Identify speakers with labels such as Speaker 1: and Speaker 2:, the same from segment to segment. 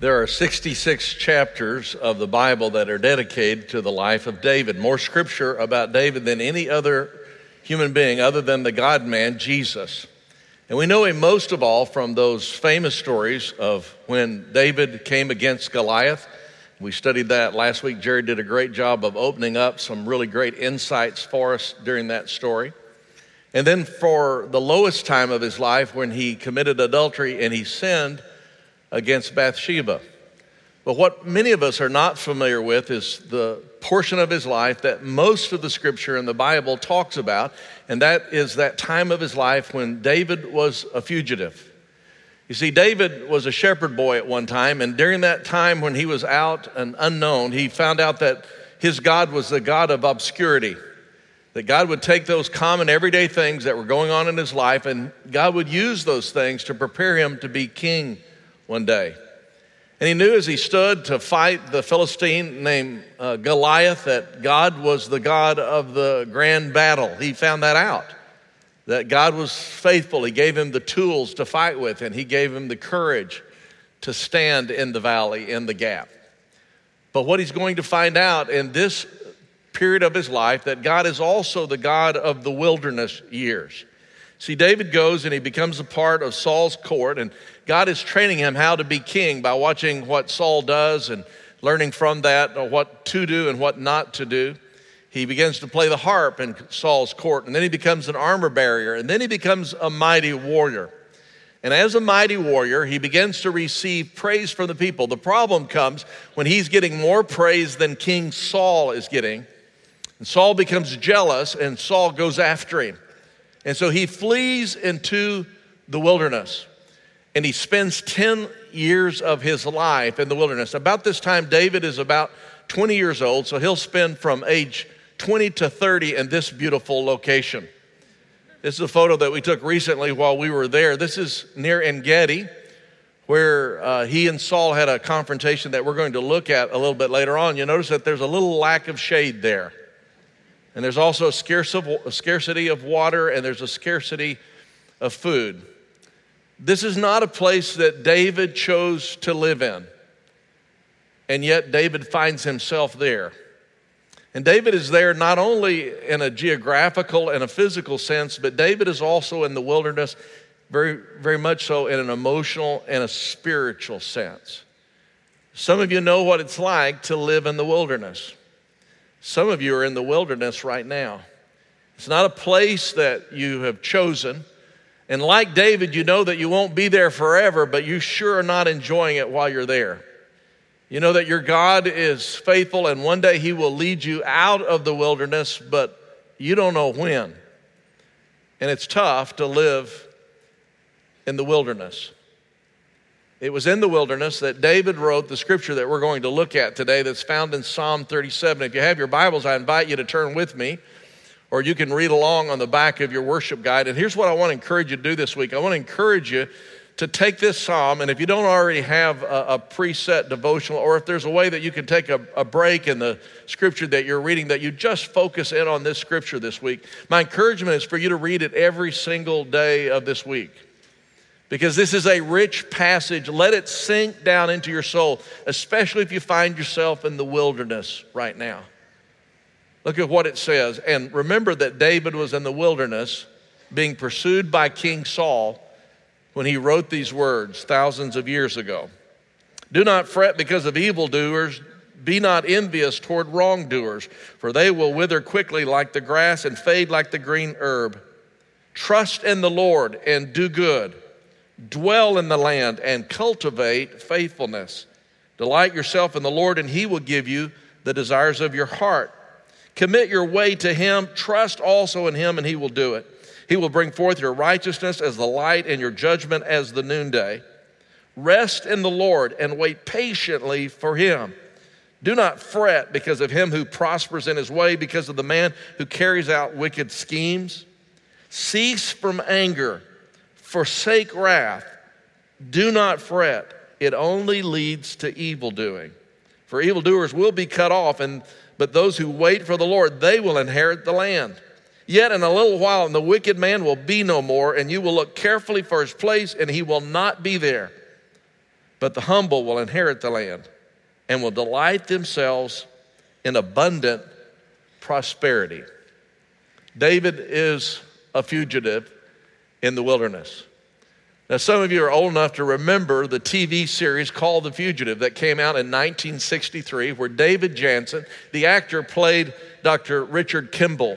Speaker 1: There are 66 chapters of the Bible that are dedicated to the life of David. More scripture about David than any other human being other than the God man, Jesus. And we know him most of all from those famous stories of when David came against Goliath. We studied that last week. Jerry did a great job of opening up some really great insights for us during that story. And then for the lowest time of his life when he committed adultery and he sinned against Bathsheba. But what many of us are not familiar with is the portion of his life that most of the scripture in the Bible talks about, and that is that time of his life when David was a fugitive. You see, David was a shepherd boy at one time, and during that time when he was out and unknown, he found out that his God was the God of obscurity. That God would take those common everyday things that were going on in his life and God would use those things to prepare him to be king one day. And he knew as he stood to fight the Philistine named uh, Goliath that God was the God of the grand battle. He found that out, that God was faithful. He gave him the tools to fight with, and he gave him the courage to stand in the valley, in the gap. But what he's going to find out in this period of his life that God is also the God of the wilderness years. See, David goes and he becomes a part of Saul's court, and God is training him how to be king by watching what Saul does and learning from that uh, what to do and what not to do. He begins to play the harp in Saul's court, and then he becomes an armor bearer, and then he becomes a mighty warrior. And as a mighty warrior, he begins to receive praise from the people. The problem comes when he's getting more praise than King Saul is getting and Saul becomes jealous and Saul goes after him. And so he flees into the wilderness and he spends 10 years of his life in the wilderness. About this time, David is about 20 years old, so he'll spend from age 20 to 30 in this beautiful location. This is a photo that we took recently while we were there. This is near En Gedi, where uh, he and Saul had a confrontation that we're going to look at a little bit later on. You notice that there's a little lack of shade there. And there's also a, scarce of, a scarcity of water and there's a scarcity of food. This is not a place that David chose to live in. And yet, David finds himself there. And David is there not only in a geographical and a physical sense, but David is also in the wilderness, very, very much so in an emotional and a spiritual sense. Some of you know what it's like to live in the wilderness. Some of you are in the wilderness right now. It's not a place that you have chosen. And like David, you know that you won't be there forever, but you sure are not enjoying it while you're there. You know that your God is faithful and one day he will lead you out of the wilderness, but you don't know when. And it's tough to live in the wilderness. It was in the wilderness that David wrote the scripture that we're going to look at today that's found in Psalm 37. If you have your Bibles, I invite you to turn with me, or you can read along on the back of your worship guide. And here's what I want to encourage you to do this week I want to encourage you to take this psalm, and if you don't already have a, a preset devotional, or if there's a way that you can take a, a break in the scripture that you're reading, that you just focus in on this scripture this week, my encouragement is for you to read it every single day of this week because this is a rich passage. Let it sink down into your soul, especially if you find yourself in the wilderness right now. Look at what it says. And remember that David was in the wilderness being pursued by King Saul when he wrote these words thousands of years ago. Do not fret because of evildoers. Be not envious toward wrongdoers, for they will wither quickly like the grass and fade like the green herb. Trust in the Lord and do good Dwell in the land and cultivate faithfulness. Delight yourself in the Lord, and He will give you the desires of your heart. Commit your way to Him. Trust also in Him, and He will do it. He will bring forth your righteousness as the light and your judgment as the noonday. Rest in the Lord and wait patiently for Him. Do not fret because of him who prospers in his way, because of the man who carries out wicked schemes. Cease from anger Forsake wrath. Do not fret. It only leads to evil doing. For evildoers will be cut off, and but those who wait for the Lord, they will inherit the land. Yet in a little while, and the wicked man will be no more, and you will look carefully for his place, and he will not be there. but the humble will inherit the land and will delight themselves in abundant prosperity. David is a fugitive in the wilderness. Now, some of you are old enough to remember the TV series called The Fugitive that came out in 1963, where David Janssen, the actor, played Dr. Richard Kimble,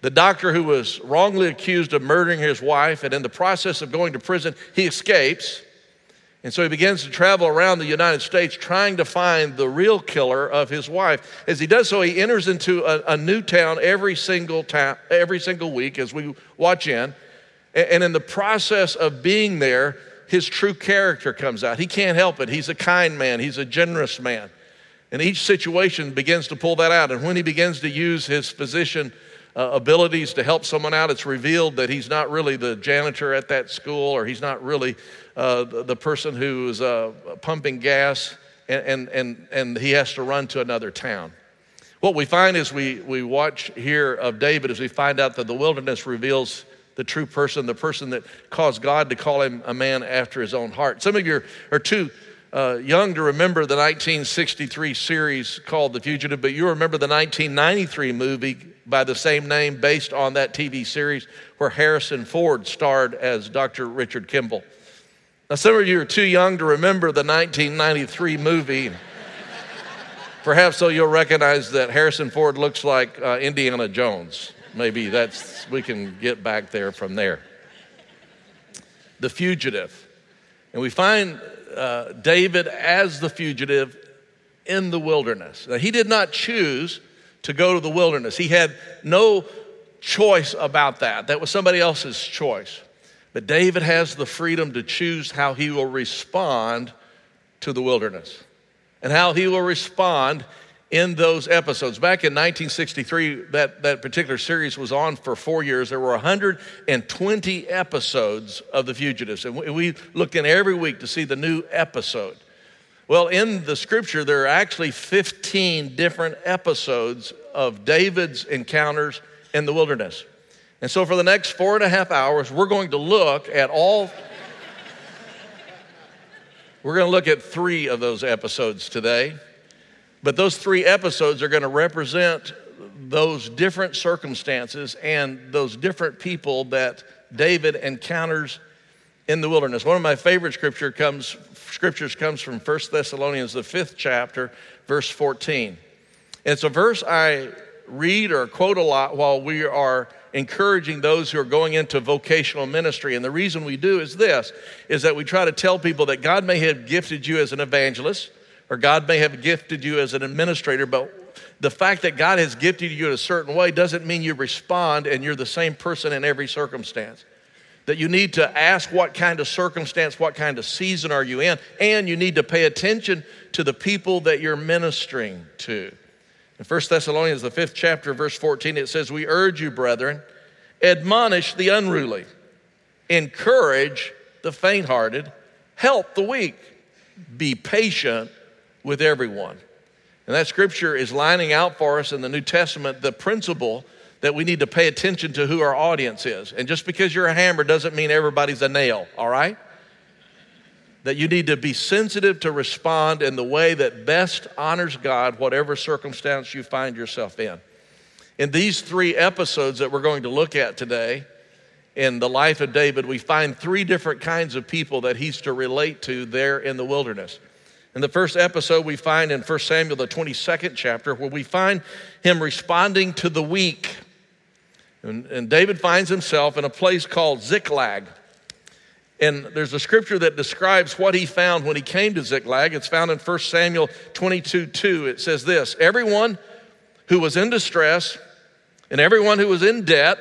Speaker 1: the doctor who was wrongly accused of murdering his wife, and in the process of going to prison, he escapes. And so he begins to travel around the United States trying to find the real killer of his wife. As he does so, he enters into a, a new town every single, ta- every single week as we watch in. And in the process of being there, his true character comes out. He can't help it. He's a kind man, he's a generous man. And each situation begins to pull that out. And when he begins to use his physician uh, abilities to help someone out, it's revealed that he's not really the janitor at that school or he's not really uh, the, person who's uh, pumping gas and, and, and, and he has to run to another town. What we find as we, we watch here of David is we find out that the wilderness reveals the true person, the person that caused God to call him a man after his own heart. Some of you are too uh, young to remember the 1963 series called The Fugitive, but you remember the 1993 movie by the same name based on that TV series where Harrison Ford starred as Dr. Richard Kimble. Now, some of you are too young to remember the 1993 movie. Perhaps so you'll recognize that Harrison Ford looks like uh, Indiana Jones maybe that's, we can get back there from there. The fugitive. And we find uh, David as the fugitive in the wilderness. Now, he did not choose to go to the wilderness, he had no choice about that. That was somebody else's choice. But David has the freedom to choose how he will respond to the wilderness and how he will respond in those episodes. Back in 1963, that, that particular series was on for four years. There were 120 episodes of The Fugitives, and we looked in every week to see the new episode. Well, in the scripture, there are actually 15 different episodes of David's encounters in the wilderness. And so, for the next four and a half hours, we're going to look at all. we're going to look at three of those episodes today. But those three episodes are going to represent those different circumstances and those different people that David encounters in the wilderness. One of my favorite scripture comes, scriptures comes from 1 Thessalonians, the fifth chapter, verse 14. It's a verse I read or quote a lot while we are encouraging those who are going into vocational ministry. And the reason we do is this, is that we try to tell people that God may have gifted you as an evangelist, or God may have gifted you as an administrator, but the fact that God has gifted you in a certain way doesn't mean you respond and you're the same person in every circumstance. That you need to ask what kind of circumstance, what kind of season are you in, and you need to pay attention to the people that you're ministering to. In 1 Thessalonians, the fifth chapter, verse 14, it says, We urge you, brethren, admonish the unruly, encourage the faint hearted, help the weak, be patient with everyone. And that scripture is lining out for us in the New Testament the principle that we need to pay attention to who our audience is. And just because you're a hammer doesn't mean everybody's a nail, all right? That you need to be sensitive to respond in the way that best honors God, whatever circumstance you find yourself in. In these three episodes that we're going to look at today, in the life of David, we find three different kinds of people that he's to relate to there in the wilderness. In the first episode, we find in 1 Samuel, the 22nd chapter, where we find him responding to the weak. And, and David finds himself in a place called Ziklag. And there's a scripture that describes what he found when he came to Ziklag. It's found in 1 Samuel 22 2. It says this Everyone who was in distress, and everyone who was in debt,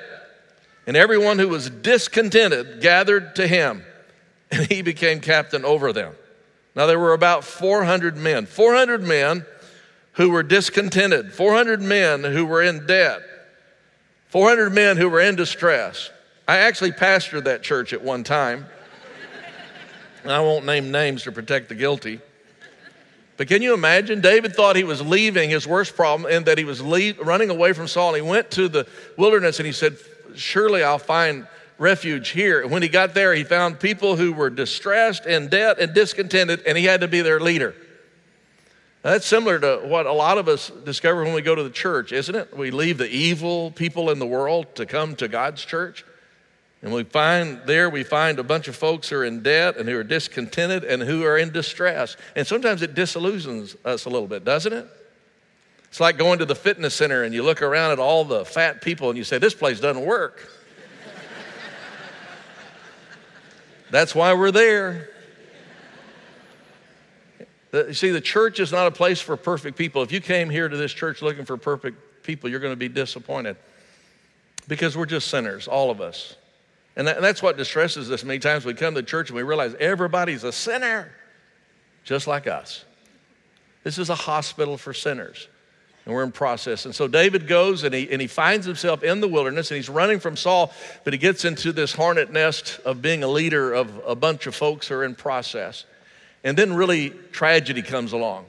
Speaker 1: and everyone who was discontented gathered to him, and he became captain over them. Now, there were about 400 men, 400 men who were discontented, 400 men who were in debt, 400 men who were in distress. I actually pastored that church at one time. I won't name names to protect the guilty. But can you imagine? David thought he was leaving his worst problem and that he was leave, running away from Saul. He went to the wilderness and he said, Surely I'll find refuge here. And when he got there, he found people who were distressed, in debt, and discontented, and he had to be their leader. Now, that's similar to what a lot of us discover when we go to the church, isn't it? We leave the evil people in the world to come to God's church. And we find there, we find a bunch of folks who are in debt and who are discontented and who are in distress. And sometimes it disillusions us a little bit, doesn't it? It's like going to the fitness center and you look around at all the fat people and you say, This place doesn't work. That's why we're there. You see, the church is not a place for perfect people. If you came here to this church looking for perfect people, you're going to be disappointed because we're just sinners, all of us. And, that, and that's what distresses us many times. We come to church and we realize everybody's a sinner, just like us. This is a hospital for sinners and we're in process. And so David goes and he, and he finds himself in the wilderness and he's running from Saul, but he gets into this hornet nest of being a leader of a bunch of folks who are in process. And then really tragedy comes along.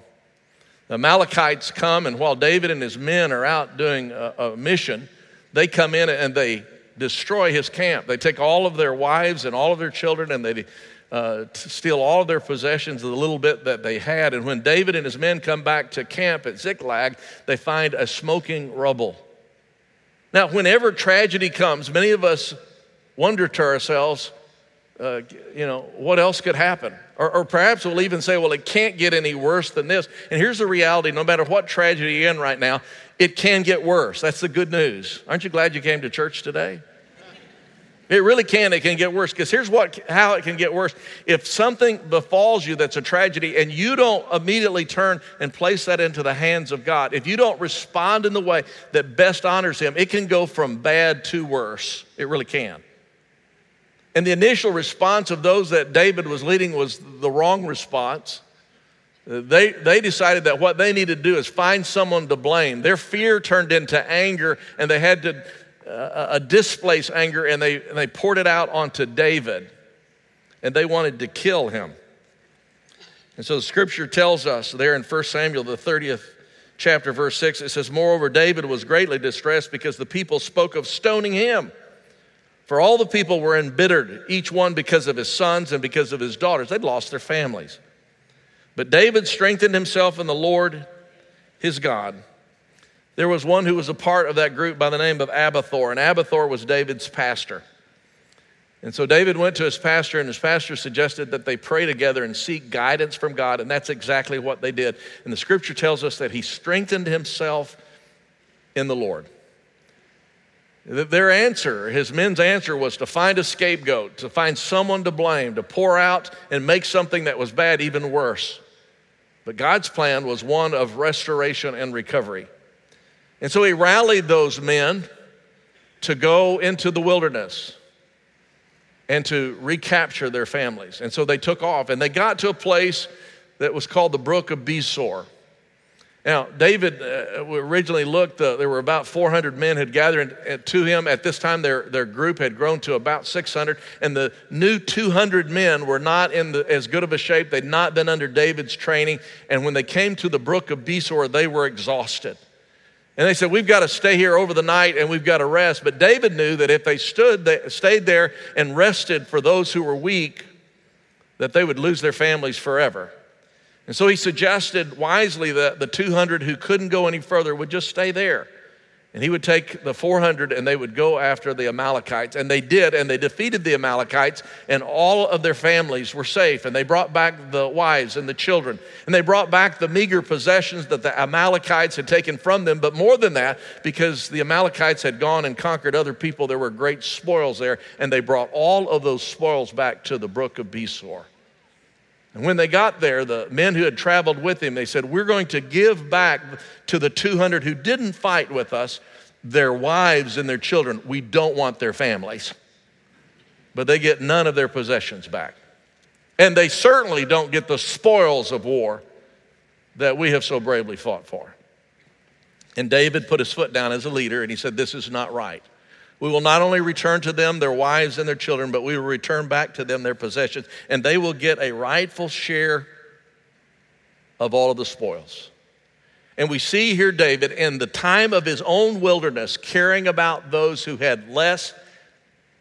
Speaker 1: The Amalekites come, and while David and his men are out doing a, a mission, they come in and they destroy his camp. They take all of their wives and all of their children and they uh, steal all of their possessions, the little bit that they had. And when David and his men come back to camp at Ziklag, they find a smoking rubble. Now, whenever tragedy comes, many of us wonder to ourselves, uh, you know, what else could happen? Or, or, perhaps we'll even say, well, it can't get any worse than this. And here's the reality no matter what tragedy you're in right now, it can get worse. That's the good news. Aren't you glad you came to church today? It really can. It can get worse. Because here's what, how it can get worse. If something befalls you that's a tragedy and you don't immediately turn and place that into the hands of God, if you don't respond in the way that best honors Him, it can go from bad to worse. It really can. And the initial response of those that David was leading was the wrong response. They, they decided that what they needed to do is find someone to blame. Their fear turned into anger, and they had to a displaced anger and they, and they poured it out onto David and they wanted to kill him. And so the scripture tells us there in 1 Samuel, the 30th chapter, verse 6, it says, Moreover, David was greatly distressed because the people spoke of stoning him. For all the people were embittered, each one because of his sons and because of his daughters. They'd lost their families. But David strengthened himself in the Lord his God. There was one who was a part of that group by the name of Abiathar, and Abiathar was David's pastor. And so David went to his pastor, and his pastor suggested that they pray together and seek guidance from God, and that's exactly what they did. And the scripture tells us that he strengthened himself in the Lord. Their answer, his men's answer, was to find a scapegoat, to find someone to blame, to pour out and make something that was bad even worse. But God's plan was one of restoration and recovery. And so he rallied those men to go into the wilderness and to recapture their families. And so they took off and they got to a place that was called the Brook of Besor. Now, David uh, originally looked, uh, there were about 400 men had gathered to him. At this time, their, their group had grown to about 600, and the new 200 men were not in the, as good of a shape. They'd not been under David's training, and when they came to the Brook of Besor, they were exhausted. And they said, We've got to stay here over the night and we've got to rest. But David knew that if they stood, they stayed there and rested for those who were weak, that they would lose their families forever. And so he suggested wisely that the 200 who couldn't go any further would just stay there. And he would take the 400 and they would go after the Amalekites. And they did, and they defeated the Amalekites, and all of their families were safe. And they brought back the wives and the children. And they brought back the meager possessions that the Amalekites had taken from them. But more than that, because the Amalekites had gone and conquered other people, there were great spoils there. And they brought all of those spoils back to the brook of Besor. And when they got there, the men who had traveled with him, they said, We're going to give back to the 200 who didn't fight with us their wives and their children. We don't want their families. But they get none of their possessions back. And they certainly don't get the spoils of war that we have so bravely fought for. And David put his foot down as a leader and he said, This is not right. We will not only return to them their wives and their children, but we will return back to them their possessions, and they will get a rightful share of all of the spoils. And we see here David in the time of his own wilderness caring about those who had less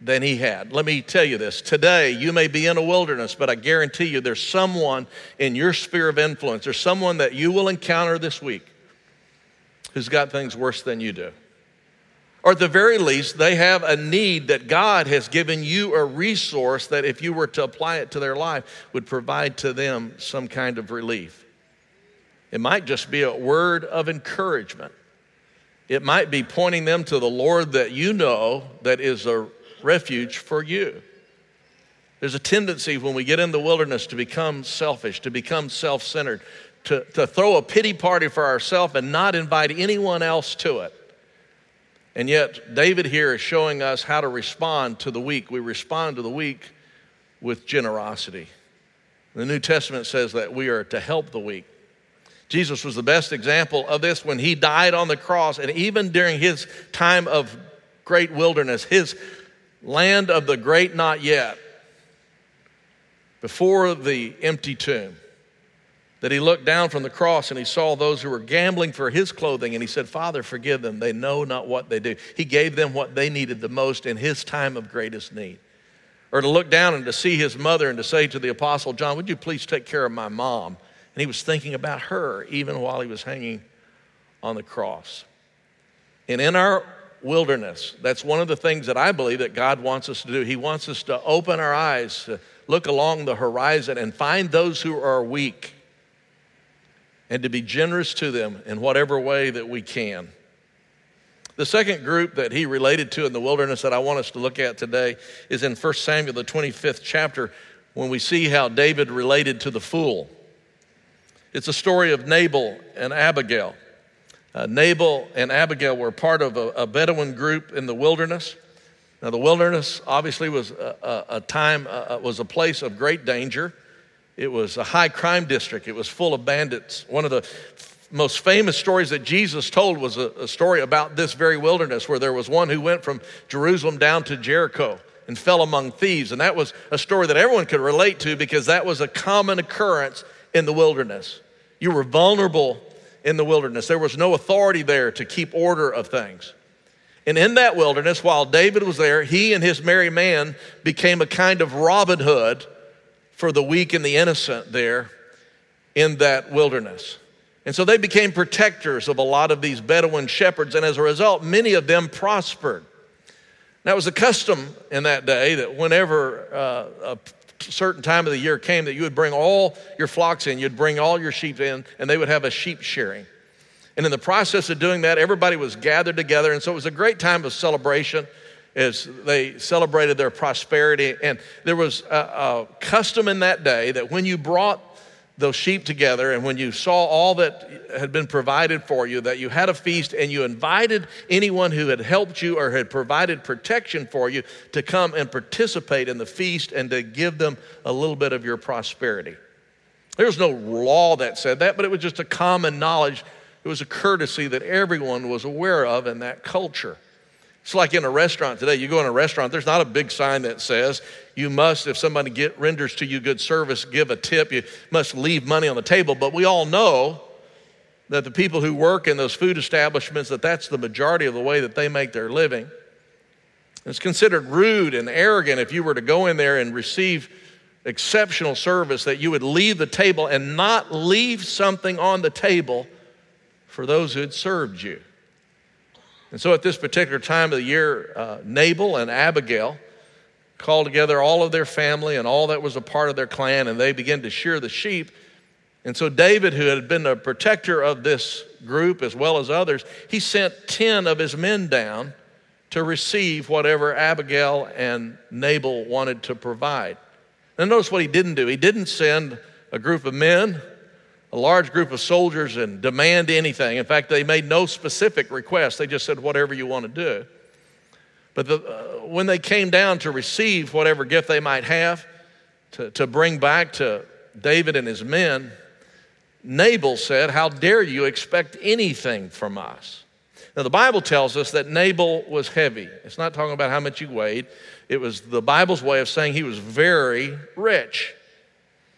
Speaker 1: than he had. Let me tell you this. Today, you may be in a wilderness, but I guarantee you there's someone in your sphere of influence, there's someone that you will encounter this week who's got things worse than you do. Or at the very least, they have a need that God has given you a resource that if you were to apply it to their life would provide to them some kind of relief. It might just be a word of encouragement. It might be pointing them to the Lord that you know that is a refuge for you. There's a tendency when we get in the wilderness to become selfish, to become self centered, to, to throw a pity party for ourselves and not invite anyone else to it. And yet, David here is showing us how to respond to the weak. We respond to the weak with generosity. The New Testament says that we are to help the weak. Jesus was the best example of this when he died on the cross, and even during his time of great wilderness, his land of the great not yet, before the empty tomb, that he looked down from the cross and he saw those who were gambling for his clothing and he said, Father, forgive them. They know not what they do. He gave them what they needed the most in his time of greatest need. Or to look down and to see his mother and to say to the Apostle John, Would you please take care of my mom? And he was thinking about her even while he was hanging on the cross. And in our wilderness. That's one of the things that I believe that God wants us to do. He wants us to open our eyes, to look along the horizon and find those who are weak and to be generous to them in whatever way that we can. The second group that he related to in the wilderness that I want us to look at today is in 1 Samuel, the 25th chapter, when we see how David related to the fool. It's a story of Nabal and Abigail. Uh, Nabal and Abigail were part of a, a, Bedouin group in the wilderness. Now, the wilderness obviously was a, a, a time, uh, was a place of great danger. It was a high crime district. It was full of bandits. One of the most famous stories that Jesus told was a, a story about this very wilderness, where there was one who went from Jerusalem down to Jericho and fell among thieves. And that was a story that everyone could relate to because that was a common occurrence in the wilderness. You were vulnerable in the wilderness. There was no authority there to keep order of things. And in that wilderness, while David was there, he and his merry man became a kind of Robin Hood for the weak and the innocent there in that wilderness. And so they became protectors of a lot of these Bedouin shepherds, and as a result, many of them prospered. Now, it was a custom in that day that whenever uh, a certain time of the year came that you would bring all your flocks in, you'd bring all your sheep in, and they would have a sheep shearing. And in the process of doing that, everybody was gathered together. And so it was a great time of celebration as they celebrated their prosperity. And there was a, a custom in that day that when you brought those sheep together and when you saw all that had been provided for you that you had a feast and you invited anyone who had helped you or had provided protection for you to come and participate in the feast and to give them a little bit of your prosperity. There was no law that said that but it was just a common knowledge. It was a courtesy that everyone was aware of in that culture it's like in a restaurant today. You go in a restaurant, there's not a big sign that says you must, if somebody get, renders to you good service, give a tip. You must leave money on the table. But we all know that the people who work in those food establishments, that that's the majority of the way that they make their living. It's considered rude and arrogant if you were to go in there and receive exceptional service that you would leave the table and not leave something on the table for those who had served you. And so at this particular time of the year, uh, Nabal and Abigail called together all of their family and all that was a part of their clan, and they began to shear the sheep. And so David, who had been a protector of this group as well as others, he sent 10 of his men down to receive whatever Abigail and Nabal wanted to provide. Now, notice what he didn't do. He didn't send a group of men a large group of soldiers and demand anything. In fact, they made no specific request, they just said, whatever you want to do. But the, uh, when they came down to receive whatever gift they might have to, to bring back to David and his men, Nabal said, How dare you expect anything from us? Now, the Bible tells us that Nabal was heavy. It's not talking about how much he weighed, it was the Bible's way of saying he was very rich.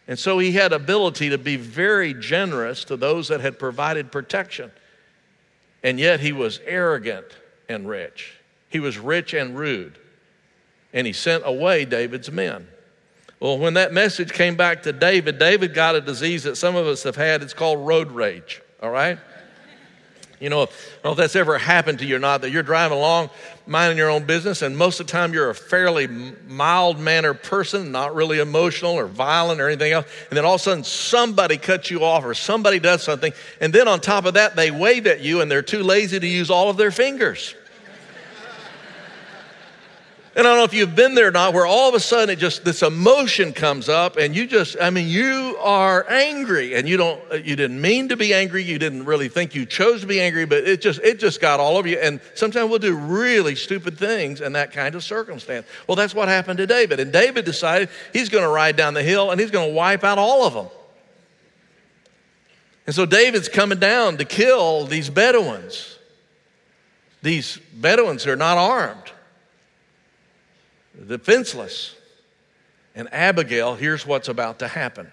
Speaker 1: And so he had ability to be very generous to those that had provided protection. And yet he was arrogant and rich. He was rich and rude. and he sent away David's men. Well, when that message came back to David, David got a disease that some of us have had. It's called road rage, all right? You know, I don't know if that's ever happened to you or not, that you're driving along, minding your own business, and most of the time you're a fairly mild mannered person, not really emotional or violent or anything else. And then all of a sudden somebody cuts you off or somebody does something. And then on top of that, they wave at you and they're too lazy to use all of their fingers. And I don't know if you've been there or not, where all of a sudden it just, this emotion comes up and you just, I mean, you are angry and you don't, you didn't mean to be angry. You didn't really think you chose to be angry, but it just, it just got all over you. And sometimes we'll do really stupid things in that kind of circumstance. Well, that's what happened to David. And David decided he's going to ride down the hill and he's going to wipe out all of them. And so David's coming down to kill these Bedouins. These Bedouins are not armed defenseless. And Abigail, here's what's about to happen.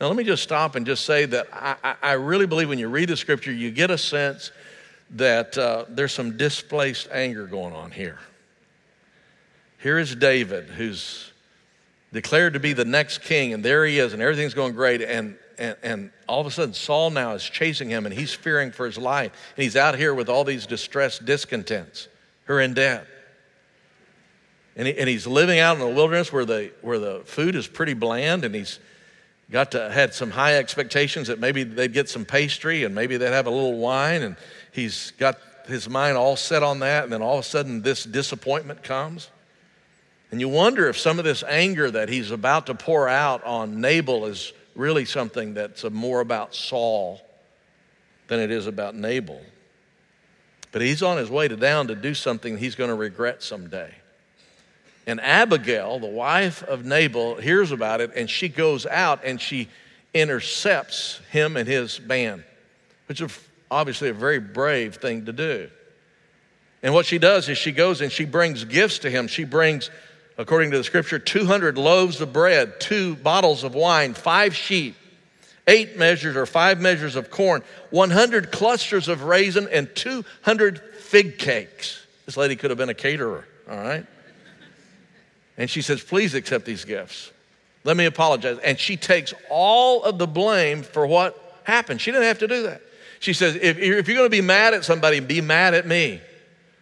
Speaker 1: Now, let me just stop and just say that I, I really believe when you read the scripture, you get a sense that uh, there's some displaced anger going on here. Here is David, who's declared to be the next king, and there he is, and everything's going great. And, and, and all of a sudden, Saul now is chasing him, and he's fearing for his life. And he's out here with all these distressed discontents who are in debt. And, he, and he's living out in the wilderness where the, where the food is pretty bland and he's got to had some high expectations that maybe they'd get some pastry and maybe they'd have a little wine and he's got his mind all set on that and then all of a sudden this disappointment comes. And you wonder if some of this anger that he's about to pour out on nabal is really something that's more about saul than it is about nabal. But he's on his way to down to do something he's going to regret someday and Abigail, the wife of Nabal, hears about it and she goes out and she intercepts him and his band, which is obviously a very brave thing to do. And what she does is she goes and she brings gifts to him. She brings, according to the scripture, 200 loaves of bread, two bottles of wine, five sheep, eight measures or five measures of corn, 100 clusters of raisin, and 200 fig cakes. This lady could have been a caterer, all right? And she says, Please accept these gifts. Let me apologize. And she takes all of the blame for what happened. She didn't have to do that. She says, If, if you're going to be mad at somebody, be mad at me.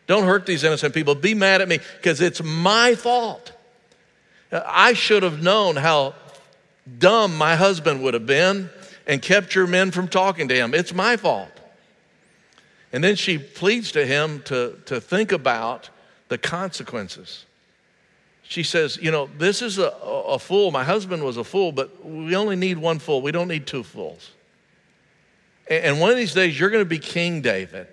Speaker 1: Don't hurt these innocent people. Be mad at me because it's my fault. I should have known how dumb my husband would have been and kept your men from talking to him. It's my fault. And then she pleads to him to, to think about the consequences she says, You know, this is a, a fool. My husband was a fool, but we only need one fool. We don't need two fools. And one of these days, you're going to be King David.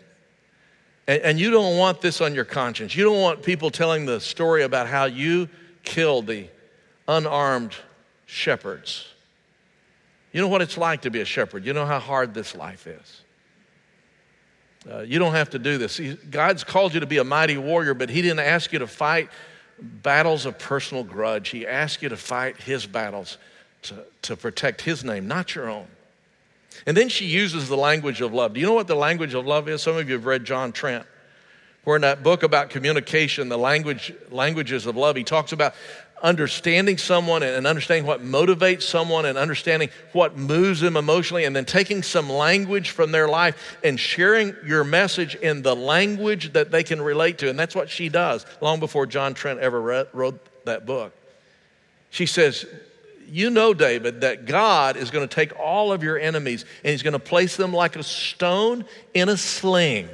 Speaker 1: And you don't want this on your conscience. You don't want people telling the story about how you killed the unarmed shepherds. You know what it's like to be a shepherd. You know how hard this life is. Uh, you don't have to do this. God's called you to be a mighty warrior, but He didn't ask you to fight battles of personal grudge. He asks you to fight his battles to, to protect his name, not your own. And then she uses the language of love. Do you know what the language of love is? Some of you have read John Trent. Where in that book about communication, the language, languages of love, he talks about understanding someone and understanding what motivates someone and understanding what moves them emotionally, and then taking some language from their life and sharing your message in the language that they can relate to. And that's what she does long before John Trent ever read, wrote that book. She says, You know, David, that God is going to take all of your enemies and he's going to place them like a stone in a sling.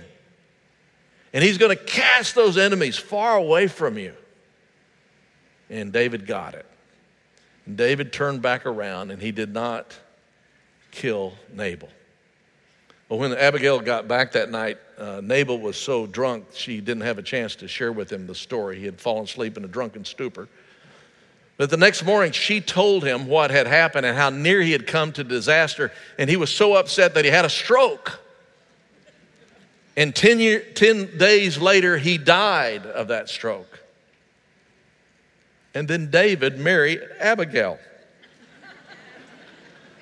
Speaker 1: And he's going to cast those enemies far away from you. And David got it. And David turned back around and he did not kill Nabal. But when Abigail got back that night, uh, Nabal was so drunk she didn't have a chance to share with him the story. He had fallen asleep in a drunken stupor. But the next morning, she told him what had happened and how near he had come to disaster. And he was so upset that he had a stroke. And 10, year, 10 days later, he died of that stroke. And then David married Abigail.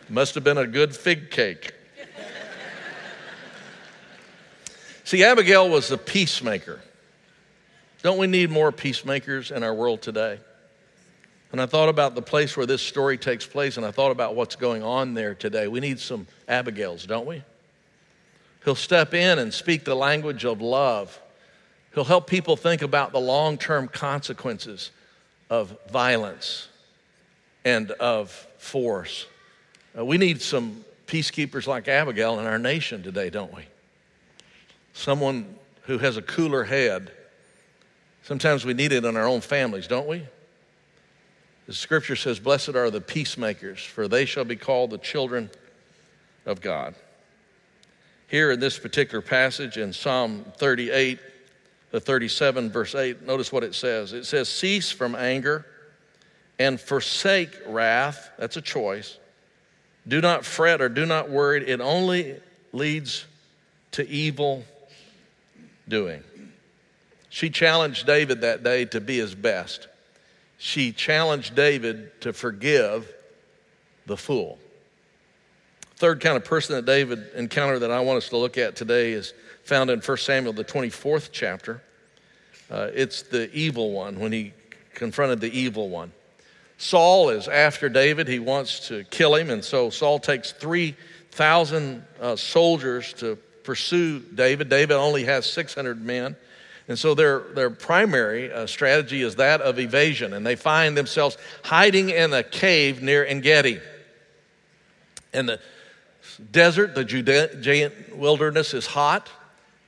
Speaker 1: Must have been a good fig cake. See, Abigail was a peacemaker. Don't we need more peacemakers in our world today? And I thought about the place where this story takes place, and I thought about what's going on there today. We need some Abigails, don't we? He'll step in and speak the language of love. He'll help people think about the long term consequences of violence and of force. Uh, we need some peacekeepers like Abigail in our nation today, don't we? Someone who has a cooler head. Sometimes we need it in our own families, don't we? The scripture says, Blessed are the peacemakers, for they shall be called the children of God. Here in this particular passage in Psalm 38, the 37, verse 8, notice what it says. It says, Cease from anger and forsake wrath. That's a choice. Do not fret or do not worry. It only leads to evil doing. She challenged David that day to be his best she challenged David to forgive the fool. Third kind of person that David encountered that I want us to look at today is found in 1 Samuel, the 24th chapter. Uh, it's the evil one when he confronted the evil one. Saul is after David. He wants to kill him, and so Saul takes 3,000 uh, soldiers to pursue David. David only has 600 men. And so their, their primary uh, strategy is that of evasion, and they find themselves hiding in a cave near Engedi. In the desert, the Judean wilderness is hot,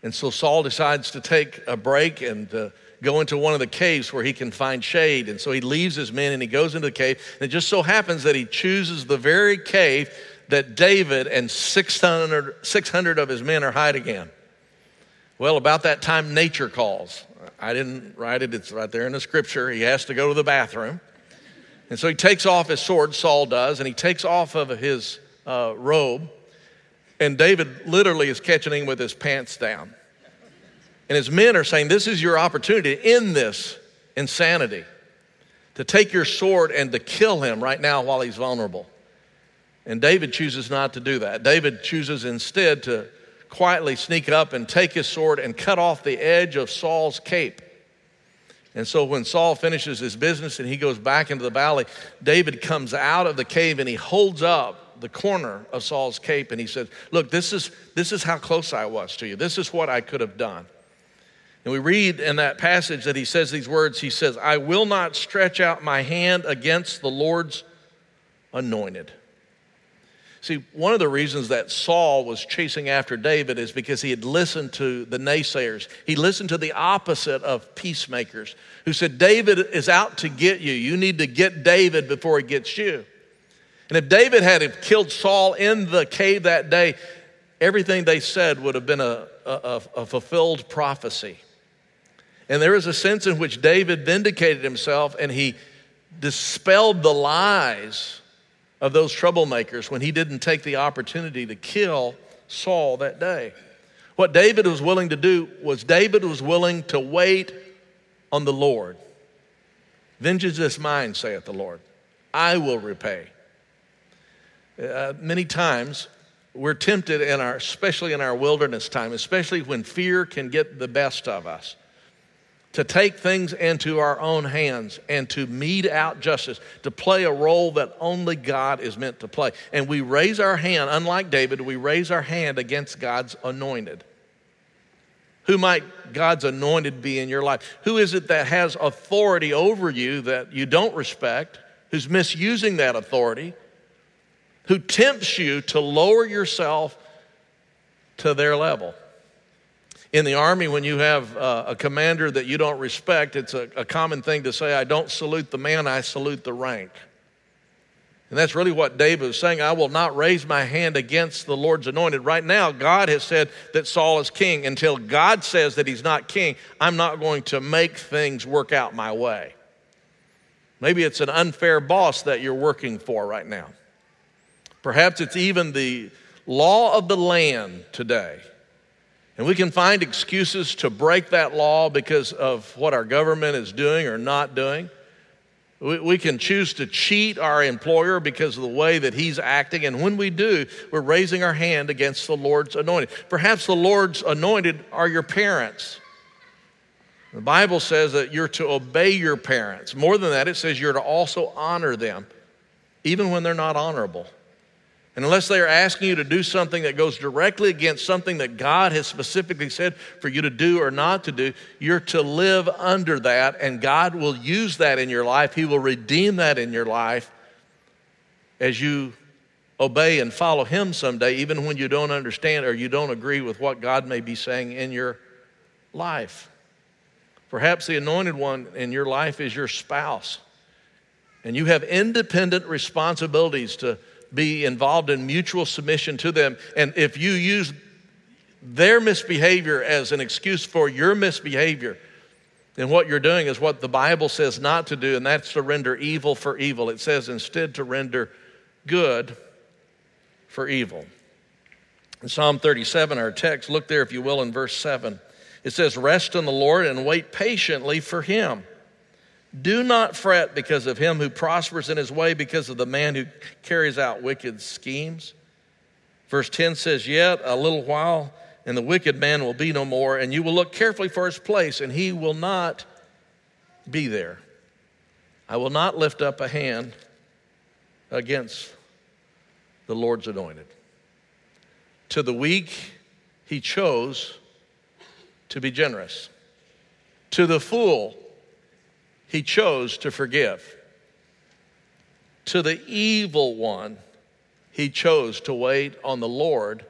Speaker 1: and so Saul decides to take a break and uh, go into one of the caves where he can find shade. And so he leaves his men and he goes into the cave. And it just so happens that he chooses the very cave that David and 600, 600 of his men are hiding in. Well, about that time, nature calls. I didn't write it, it's right there in the scripture. He has to go to the bathroom. And so he takes off his sword, Saul does, and he takes off of his uh, robe. And David literally is catching him with his pants down. And his men are saying, This is your opportunity to end this insanity, to take your sword and to kill him right now while he's vulnerable. And David chooses not to do that. David chooses instead to quietly sneak up and take his sword and cut off the edge of Saul's cape. And so when Saul finishes his business and he goes back into the valley, David comes out of the cave and he holds up the corner of Saul's cape and he said, Look, this is, this is how close I was to you. This is what I could have done. And we read in that passage that he says these words He says, I will not stretch out my hand against the Lord's anointed. See, one of the reasons that Saul was chasing after David is because he had listened to the naysayers. He listened to the opposite of peacemakers who said, David is out to get you. You need to get David before he gets you. And if David had killed Saul in the cave that day, everything they said would have been a, a, a fulfilled prophecy. And there is a sense in which David vindicated himself and he dispelled the lies of those troublemakers when he didn't take the opportunity to kill Saul that day. What David was willing to do was David was willing to wait on the Lord. Vengeance is mine, saith the Lord. I will repay. Uh, many times we're tempted in our, especially in our wilderness time, especially when fear can get the best of us to take things into our own hands and to mete out justice, to play a role that only God is meant to play. And we raise our hand, unlike David, we raise our hand against God's anointed. Who might God's anointed be in your life? Who is it that has authority over you that you don't respect, who's misusing that authority, who tempts you to lower yourself to their level? In the Army, when you have uh, a commander that you don't respect, it's a, a common thing to say, I don't salute the man, I salute the rank. And that's really what David is saying. I will not raise my hand against the Lord's anointed. Right now, God has said that Saul is king. Until God says that he's not king, I'm not going to make things work out my way. Maybe it's an unfair boss that you're working for right now. Perhaps it's even the law of the land today and we can find excuses to break that law because of what our government is doing or not doing. We, we can choose to cheat our employer because of the way that he's acting. And when we do, we're raising our hand against the Lord's anointed. Perhaps the Lord's anointed are your parents. The Bible says that you're to obey your parents. More than that, it says you're to also honor them, even when they're not honorable. And unless they are asking you to do something that goes directly against something that God has specifically said for you to do or not to do, you're to live under that, and God will use that in your life. He will redeem that in your life as you obey and follow Him someday, even when you don't understand or you don't agree with what God may be saying in your life. Perhaps the anointed one in your life is your spouse, and you have independent responsibilities to be involved in mutual submission to them. And if you use their misbehavior as an excuse for your misbehavior, then what you're doing is what the Bible says not to do, and that's to render evil for evil. It says instead to render good for evil. In Psalm 37, our text, look there if you will in verse 7. It says, Rest in the Lord and wait patiently for him. Do not fret because of him who prospers in his way, because of the man who carries out wicked schemes. Verse 10 says, Yet a little while, and the wicked man will be no more, and you will look carefully for his place, and he will not be there. I will not lift up a hand against the Lord's anointed. To the weak, he chose to be generous. To the fool, he chose to forgive. To the evil one, he chose to wait on the Lord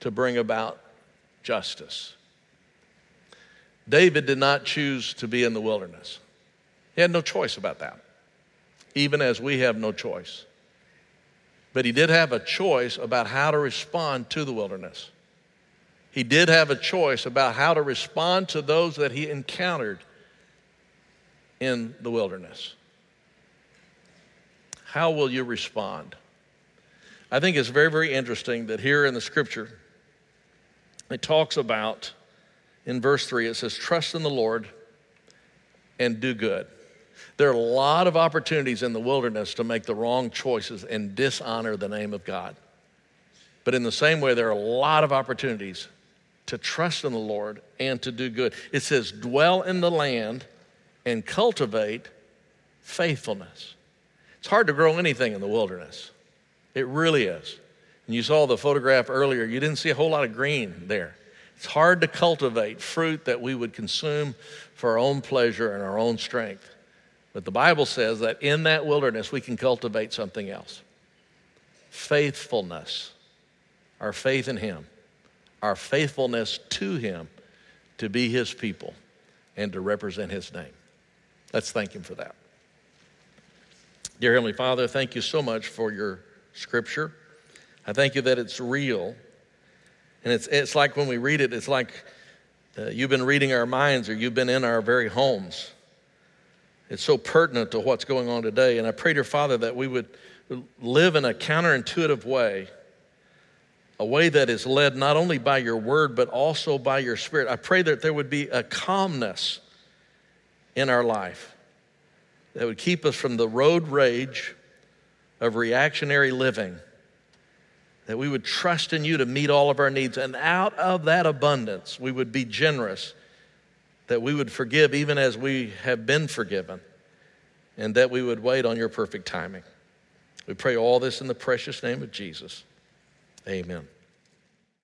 Speaker 1: to bring about justice. David did not choose to be in the wilderness. He had no choice about that, even as we have no choice. But he did have a choice about how to respond to the wilderness. He did have a choice about how to respond to those that he encountered in the wilderness. How will you respond? I think it's very, very interesting that here in the scripture, it talks about, in verse 3, it says, Trust in the Lord and do good. There are a lot of opportunities in the wilderness to make the wrong choices and dishonor the name of God. But in the same way, there are a lot of opportunities to trust in the Lord and to do good. It says, dwell in the land and cultivate faithfulness. It's hard to grow anything in the wilderness. It really is. And you saw the photograph earlier, you didn't see a whole lot of green there. It's hard to cultivate fruit that we would consume for our own pleasure and our own strength. But the Bible says that in that wilderness, we can cultivate something else faithfulness, our faith in Him our faithfulness to Him to be His people and to represent His name. Let's thank Him for that. Dear Heavenly Father, thank you so much for your scripture. I thank you that it's real. And it's, it's like when we read it, it's like uh, you've been reading our minds or you've been in our very homes. It's so pertinent to what's going on today. And I pray, dear Father, that we would live in a counterintuitive way a way that is led not only by your word, but also by your spirit. I pray that there would be a calmness in our life that would keep us from the road rage of reactionary living, that we would trust in you to meet all of our needs, and out of that abundance, we would be generous, that we would forgive even as we have been forgiven, and that we would wait on your perfect timing. We pray all this in the precious name of Jesus. Amen.